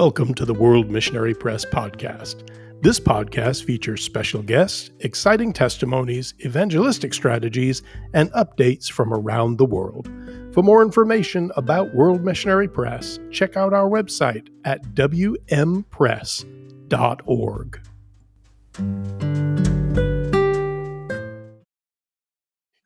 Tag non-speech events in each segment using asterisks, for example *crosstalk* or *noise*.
Welcome to the World Missionary Press podcast. This podcast features special guests, exciting testimonies, evangelistic strategies, and updates from around the world. For more information about World Missionary Press, check out our website at wmpress.org.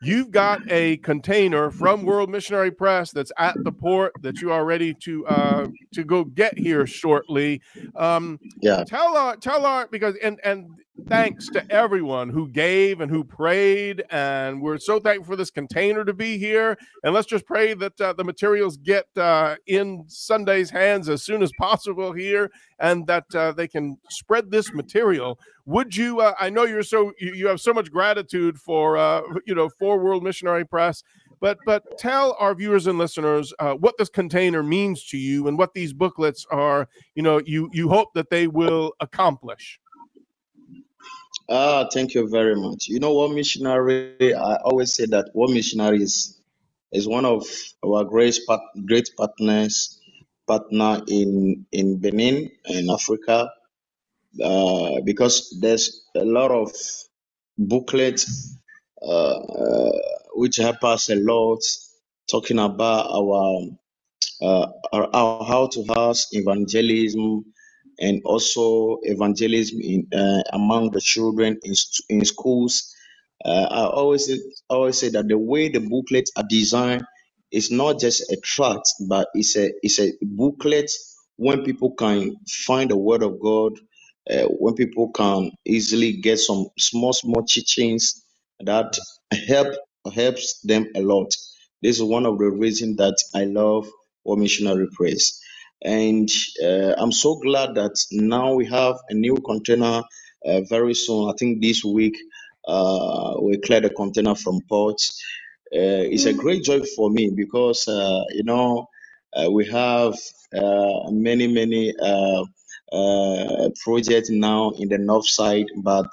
You've got a container from World Missionary Press that's at the port that you are ready to uh, to go get here shortly. Um, yeah. Tell our tell our because and and thanks to everyone who gave and who prayed, and we're so thankful for this container to be here. And let's just pray that uh, the materials get uh, in Sunday's hands as soon as possible here, and that uh, they can spread this material. Would you? Uh, I know you're so you, you, have so much gratitude for uh, you know for World Missionary Press. But, but tell our viewers and listeners uh, what this container means to you and what these booklets are. You know, you you hope that they will accomplish. Ah, thank you very much. You know, what Missionary, I always say that what Missionary is, is one of our great great partners partner in in Benin in Africa uh, because there's a lot of booklets uh, uh, which help us a lot talking about our, uh, our, our how to house evangelism and also evangelism in, uh, among the children in, in schools. Uh, I always always say that the way the booklets are designed is not just a tract, but it's a it's a booklet when people can find the word of God, uh, when people can easily get some small small teachings that help helps them a lot. This is one of the reasons that I love World Missionary Press. And uh, I'm so glad that now we have a new container uh, very soon. I think this week uh, we cleared a container from port. Uh, it's a great joy for me because, uh, you know, uh, we have many, many projects now in the north side, but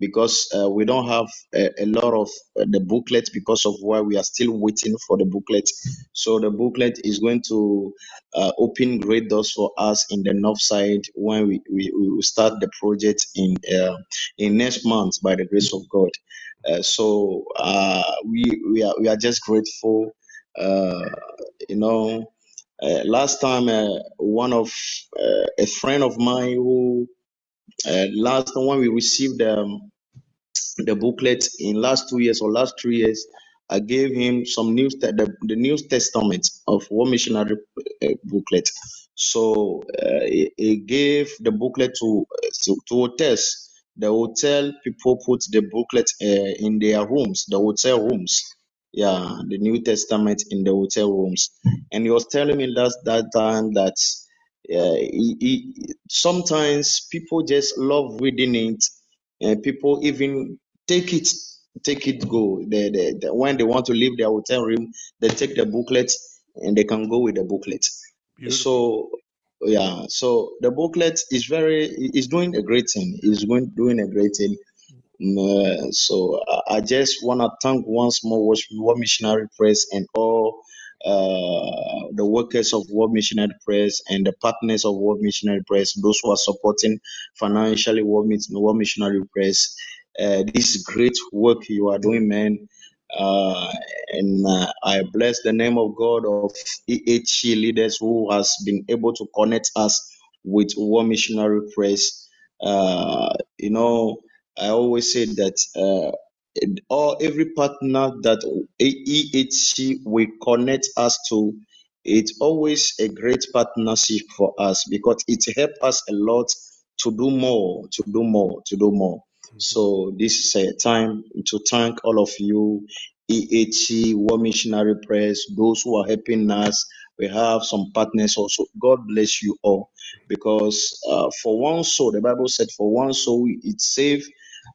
because uh, we don't have a, a lot of uh, the booklet because of why we are still waiting for the booklet. So the booklet is going to uh, open great doors for us in the north side when we, we, we start the project in uh, in next month by the grace of God. Uh, so uh, we we are we are just grateful. you know, last time one of a friend of mine who uh, last when we received um, the booklet in last two years or last three years, I gave him some news te- the, the New Testament of World Missionary uh, booklet. So uh, he, he, gave the booklet to to, to hotels. The hotel people put the booklet uh, in their rooms, the hotel rooms. Yeah, the New Testament in the hotel rooms. And he was telling me last that time that uh, he, he, sometimes people just love reading it and people even take it take it go. They, they, they, when they want to leave their hotel room they take the booklet and they can go with the booklet. Beautiful. so yeah so the booklet is very is doing a great thing. Is going doing a great thing. Mm, uh, so I, I just want to thank once more World Missionary Press and all uh, the workers of World Missionary Press and the partners of World Missionary Press, those who are supporting financially World, Missionary Press. Uh, this great work you are doing, man. Uh, and uh, I bless the name of God of EHC leaders who has been able to connect us with World Missionary Press. Uh, you know, I always say that all every partner that EHC will connect us to, it's always a great partnership for us because it helps us a lot to do more, to do more, to do more. Mm-hmm. So this is a time to thank all of you, EHC, World Missionary Press, those who are helping us. We have some partners also. God bless you all, because uh, for one soul, the Bible said, for one soul it's safe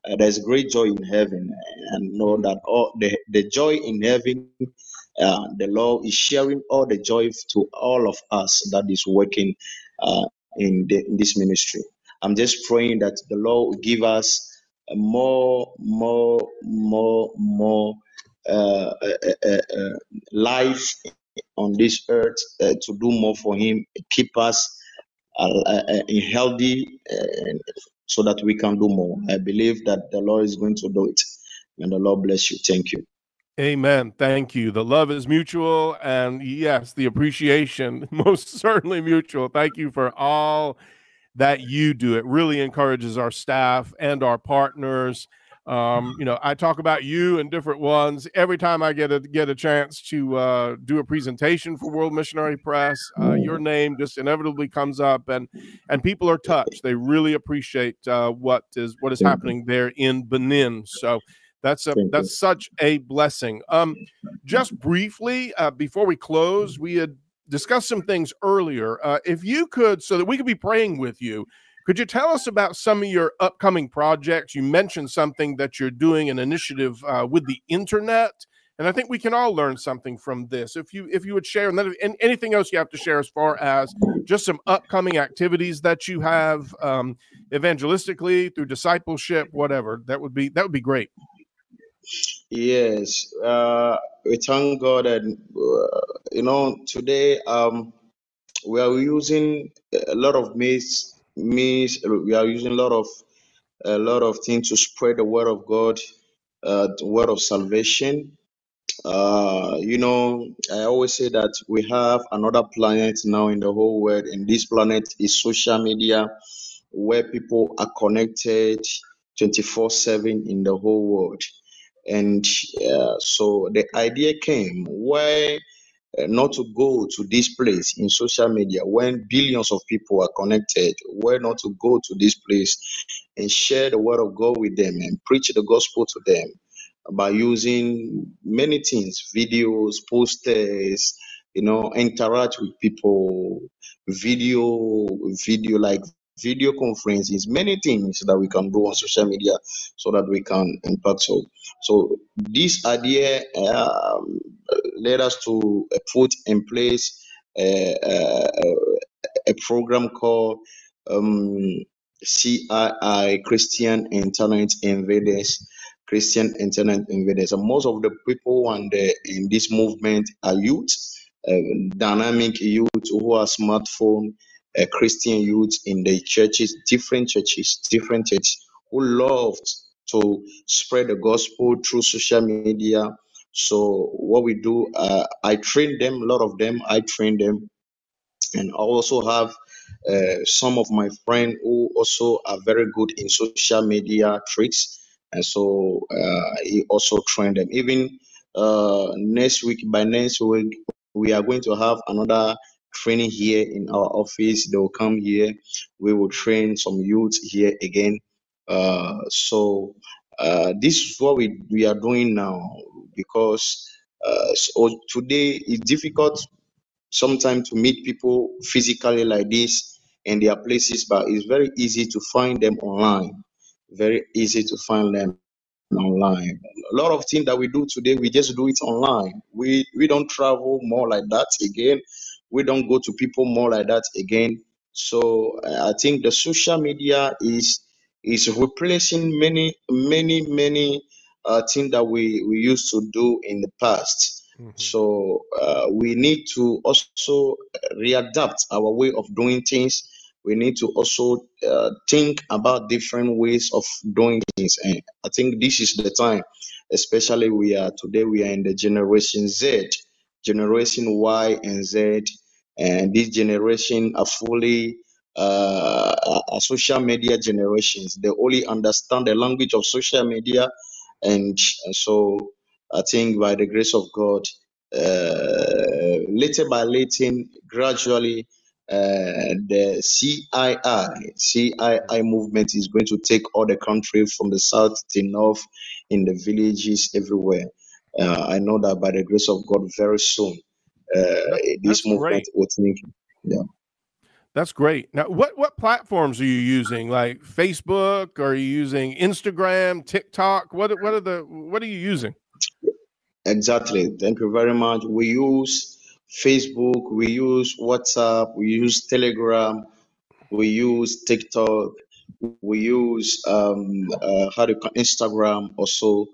uh, there's great joy in heaven and know that all the, the joy in heaven uh, the lord is sharing all the joy to all of us that is working uh, in, the, in this ministry. I'm just praying that the lord will give us more more more more uh, uh, uh, life on this earth to do more for him keep us uh, healthy, uh, so that we can do more. I believe that the Lord is going to do it. And the Lord bless you. Thank you. Amen. Thank you. The love is mutual. And yes, the appreciation *laughs* most certainly mutual. Thank you for all that you do. It really encourages our staff and our partners. Um, you know, I talk about you and different ones every time I get a get a chance to uh, do a presentation for World Missionary Press. Uh, your name just inevitably comes up, and and people are touched. They really appreciate uh, what is what is happening there in Benin. So that's a that's such a blessing. Um, just briefly uh, before we close, we had discussed some things earlier. Uh, if you could, so that we could be praying with you could you tell us about some of your upcoming projects? You mentioned something that you're doing an initiative uh, with the internet, and I think we can all learn something from this. If you if you would share, and then and anything else you have to share as far as just some upcoming activities that you have um, evangelistically through discipleship, whatever that would be that would be great. Yes, uh, we thank God, and uh, you know today um, we are using a lot of means means we are using a lot of a lot of things to spread the word of God, uh, the word of salvation. Uh, you know, I always say that we have another planet now in the whole world, and this planet is social media, where people are connected 24 7 in the whole world. And uh, so the idea came where uh, not to go to this place in social media when billions of people are connected, where not to go to this place and share the word of God with them and preach the gospel to them by using many things videos, posters, you know, interact with people, video, video like video conferences, many things that we can do on social media so that we can impact. So, so this idea um, led us to uh, put in place a, a, a program called um, CII Christian Internet Invaders. Christian Internet Invaders. And most of the people and in this movement are youth, uh, dynamic youth who are smartphone uh, Christian youth in the churches, different churches, different churches who loved to spread the gospel through social media. So what we do, uh, I train them, a lot of them, I train them, and I also have uh, some of my friends who also are very good in social media tricks, and so uh, he also train them. Even uh, next week, by next week, we are going to have another training here in our office. They will come here. We will train some youth here again. Uh, so uh, this is what we, we are doing now because uh, so today it's difficult sometimes to meet people physically like this in their places, but it's very easy to find them online. Very easy to find them online. A lot of things that we do today, we just do it online. We we don't travel more like that again we don't go to people more like that again. So i think the social media is is replacing many many many uh, things that we we used to do in the past. Mm-hmm. so uh, we need to also readapt our way of doing things. We need to also uh, think about different ways of doing things. And i think this is the time especially we are today we are in the generation z generation Y and Z, and this generation are fully uh, are social media generations. They only understand the language of social media, and, and so I think by the grace of God, uh, little by little, gradually, uh, the CII CII movement is going to take all the country from the south to north, in the villages everywhere. Uh, I know that by the grace of God, very soon, uh, this movement will think. Yeah. That's great. Now, what what platforms are you using? Like Facebook? Are you using Instagram, TikTok? What what are the what are you using? Exactly. Thank you very much. We use Facebook. We use WhatsApp. We use Telegram. We use TikTok. We use um uh, how do you call Instagram also,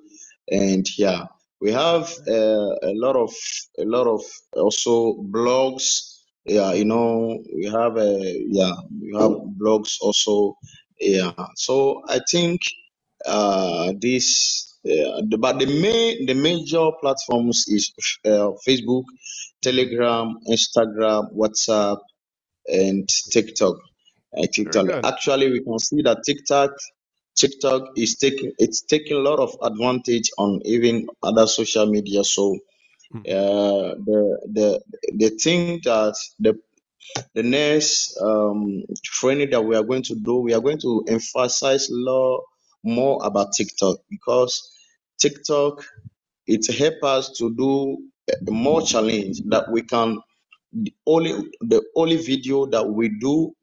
and yeah, we have uh, a lot of a lot of also blogs Yeah, you know, we have a yeah, we have blogs also. Yeah, so I think uh, this, yeah, the, but the main, the major platforms is uh, Facebook, Telegram, Instagram, WhatsApp, and TikTok. Uh, TikTok. Actually, we can see that TikTok, TikTok is taking it's taking a lot of advantage on even other social media. So, hmm. uh, the the the thing that the the next um, training that we are going to do, we are going to emphasize a lot more about TikTok because TikTok it help us to do more challenge that we can the only the only video that we do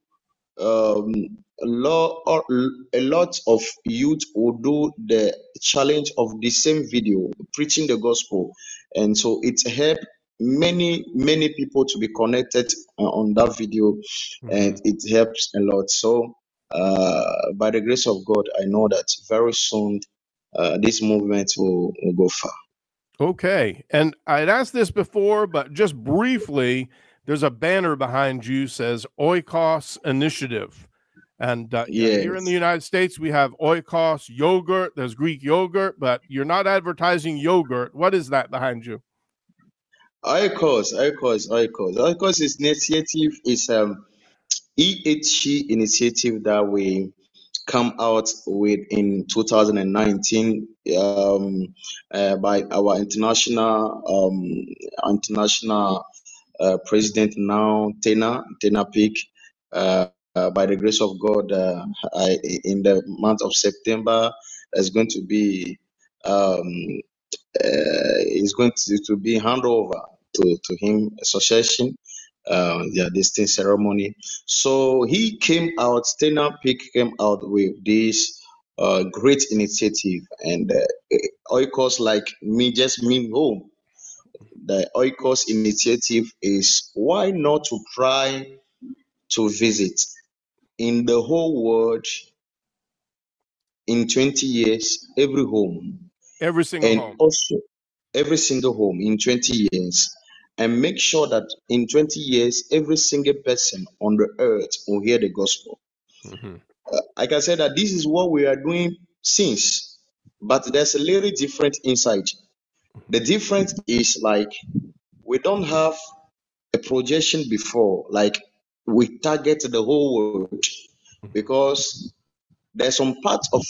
um, lot a lot of youth will do the challenge of the same video preaching the gospel and so it help many many people to be connected uh, on that video mm-hmm. and it helps a lot so uh, by the grace of God, I know that very soon uh, this movement will, will go far. Okay. And I'd asked this before, but just briefly, there's a banner behind you says Oikos Initiative. And uh, yes. here in the United States, we have Oikos yogurt. There's Greek yogurt, but you're not advertising yogurt. What is that behind you? Oikos, Oikos, Oikos. Oikos is initiative is um EHC initiative that we come out with in 2019 um, uh, by our international um, international uh, president now Tena Tena Peak. Uh, uh, by the grace of God, uh, I, in the month of September, there's going to be um, uh, is going to, to be handover to, to him association uh, yeah, this thing ceremony. So he came out, Stena Peak came out with this uh, great initiative, and uh, Oikos like me just me home. The Oikos initiative is why not to try to visit in the whole world in 20 years every home every single and home. also every single home in 20 years and make sure that in 20 years, every single person on the earth will hear the gospel. Mm-hmm. Uh, like I said, that this is what we are doing since, but there's a little different inside. The difference is like we don't have a projection before, like we target the whole world because there's some part of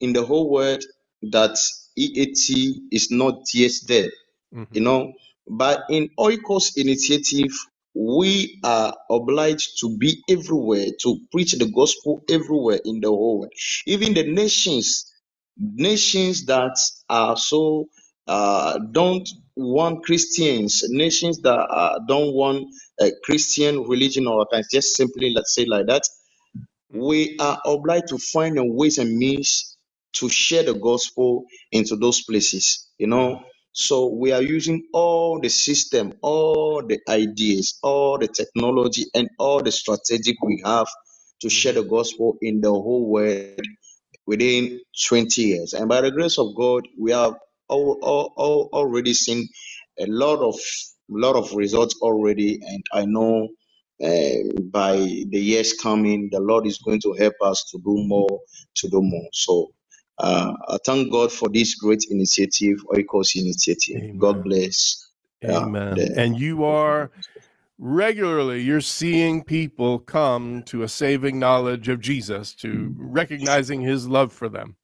in the whole world that EHC is not yet there. Mm-hmm. You know, but in Oikos initiative, we are obliged to be everywhere to preach the gospel everywhere in the whole world. Even the nations, nations that are so uh, don't want Christians, nations that uh, don't want a Christian religion or kind just simply let's say like that, we are obliged to find a ways and means to share the gospel into those places. You know, so we are using all the system, all the ideas, all the technology, and all the strategic we have to share the gospel in the whole world within 20 years. And by the grace of God, we have all, all, all already seen a lot of lot of results already, and I know uh, by the years coming, the Lord is going to help us to do more, to do more. So uh, I thank God for this great initiative, Oikos initiative. Amen. God bless. Amen. The, and you are regularly you're seeing people come to a saving knowledge of Jesus, to recognizing his love for them.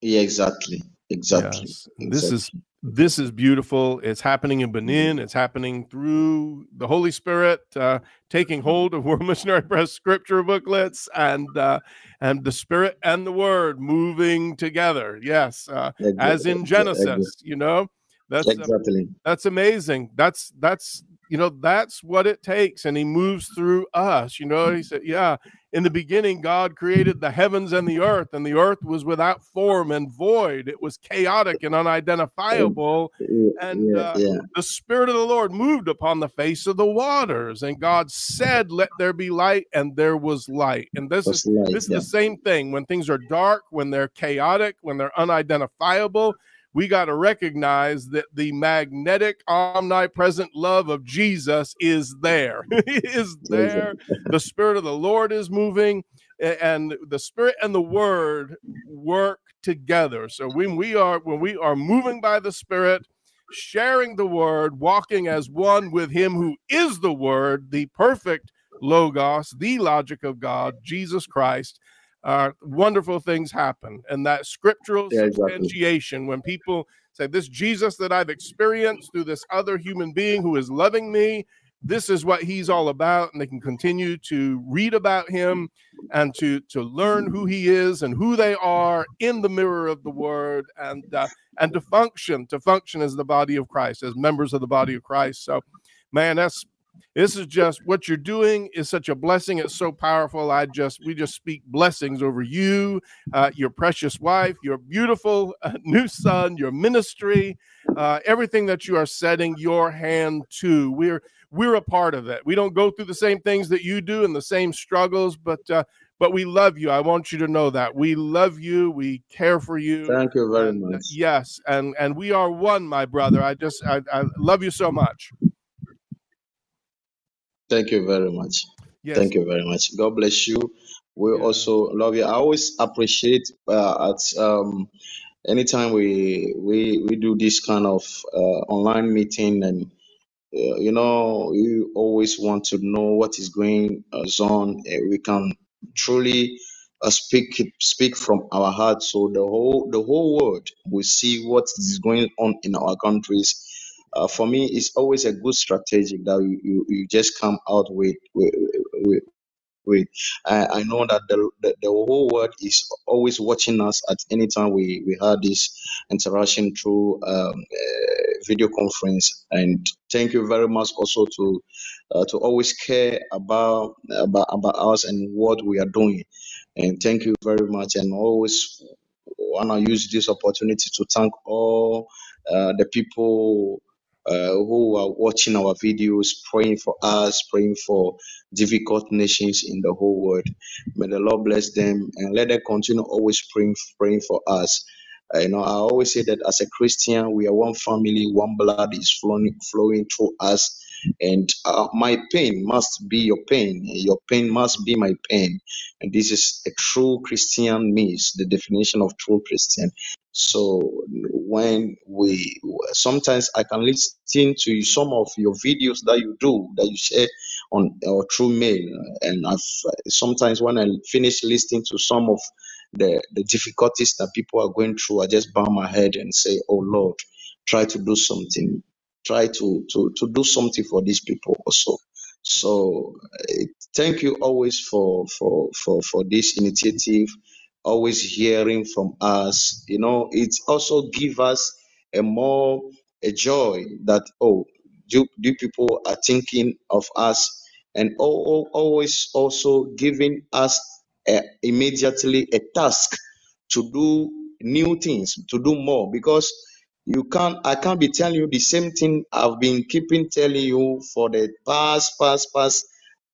Yeah, exactly. Exactly. Yes. exactly. This is this is beautiful. It's happening in Benin. It's happening through the Holy Spirit uh, taking hold of *laughs* World Missionary Press scripture booklets and uh, and the Spirit and the Word moving together. Yes, uh, exactly. as in Genesis. Exactly. You know, that's exactly that's amazing. That's that's you know that's what it takes, and He moves through us. You know, He said, yeah in the beginning, God created the heavens and the earth, and the earth was without form and void. It was chaotic and unidentifiable. And uh, yeah, the Spirit of the Lord moved upon the face of the waters. And God said, Let there be light, and there was light. And this is light, this is the same thing when things are dark, when they're chaotic, when they're unidentifiable. We got to recognize that the magnetic, omnipresent love of Jesus is there. *laughs* is there. The Spirit of the Lord is moving, and the Spirit and the Word work together. So when we are when we are moving by the Spirit, sharing the Word, walking as one with Him who is the Word, the perfect Logos, the logic of God, Jesus Christ uh, wonderful things happen. And that scriptural yeah, substantiation, when people say, This Jesus that I've experienced through this other human being who is loving me, this is what he's all about. And they can continue to read about him and to, to learn who he is and who they are in the mirror of the word and, uh, and to function, to function as the body of Christ, as members of the body of Christ. So, man, that's this is just what you're doing is such a blessing. It's so powerful. I just we just speak blessings over you, uh, your precious wife, your beautiful uh, *laughs* new son, your ministry, uh, everything that you are setting your hand to. We're we're a part of it. We don't go through the same things that you do and the same struggles, but uh, but we love you. I want you to know that we love you. We care for you. Thank you very uh, much. yes, and and we are one, my brother. I just I, I love you so much. Thank you very much. Yes. Thank you very much. God bless you. We yeah. also love you. I always appreciate uh, at um, anytime we we we do this kind of uh, online meeting and uh, you know you always want to know what is going on. Uh, we can truly uh, speak speak from our heart, so the whole the whole world will see what is going on in our countries uh, for me, it's always a good strategy that you, you, you just come out with with, with. I, I know that the, the, the whole world is always watching us at any time we we had this interaction through um, uh, video conference. And thank you very much also to uh, to always care about about about us and what we are doing. And thank you very much. And always want to use this opportunity to thank all uh, the people uh, who are watching our videos, praying for us, praying for difficult nations in the whole world. May the Lord bless them and let them continue always praying, praying for us. Uh, you know, I always say that as a Christian, we are one family, one blood is flowing, flowing through us. And uh, my pain must be your pain. Your pain must be my pain. And this is a true Christian means the definition of true Christian. So when we sometimes I can listen to some of your videos that you do that you share on or through mail, and I've sometimes when I finish listening to some of the the difficulties that people are going through, I just bow my head and say, "Oh Lord, try to do something, try to to to do something for these people also." So uh, thank you always for for for for this initiative always hearing from us. You know, it also give us a more a joy that oh, do, do people are thinking of us, and always also giving us immediately a task to do new things, to do more because you can't i can't be telling you the same thing i've been keeping telling you for the past past past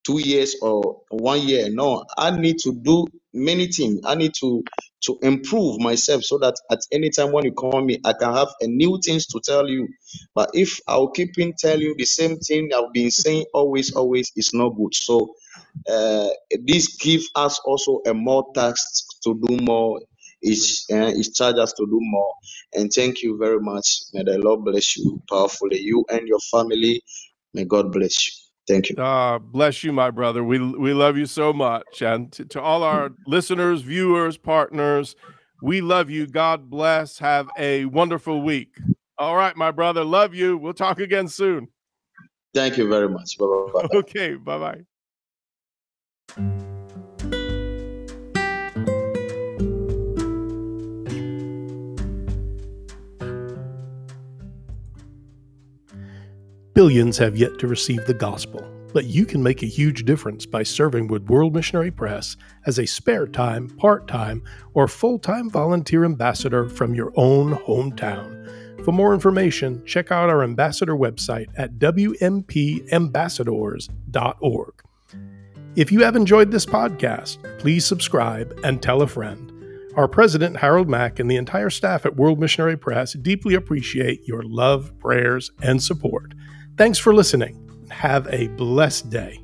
two years or one year no i need to do many things. I need to to improve myself so that at any time when you call me, I can have a new things to tell you. But if I'll keep in tell you the same thing I've been saying always, always, it's not good. So uh, this gives us also a more task to do more. It's, uh, it charges us to do more. And thank you very much. May the Lord bless you powerfully. You and your family. May God bless you. Thank you. Uh, bless you, my brother. We we love you so much, and to, to all our listeners, viewers, partners, we love you. God bless. Have a wonderful week. All right, my brother. Love you. We'll talk again soon. Thank you very much. Bye bye. *laughs* okay. Bye bye. Billions have yet to receive the gospel, but you can make a huge difference by serving with World Missionary Press as a spare time, part time, or full time volunteer ambassador from your own hometown. For more information, check out our ambassador website at WMPambassadors.org. If you have enjoyed this podcast, please subscribe and tell a friend. Our president, Harold Mack, and the entire staff at World Missionary Press deeply appreciate your love, prayers, and support. Thanks for listening. Have a blessed day.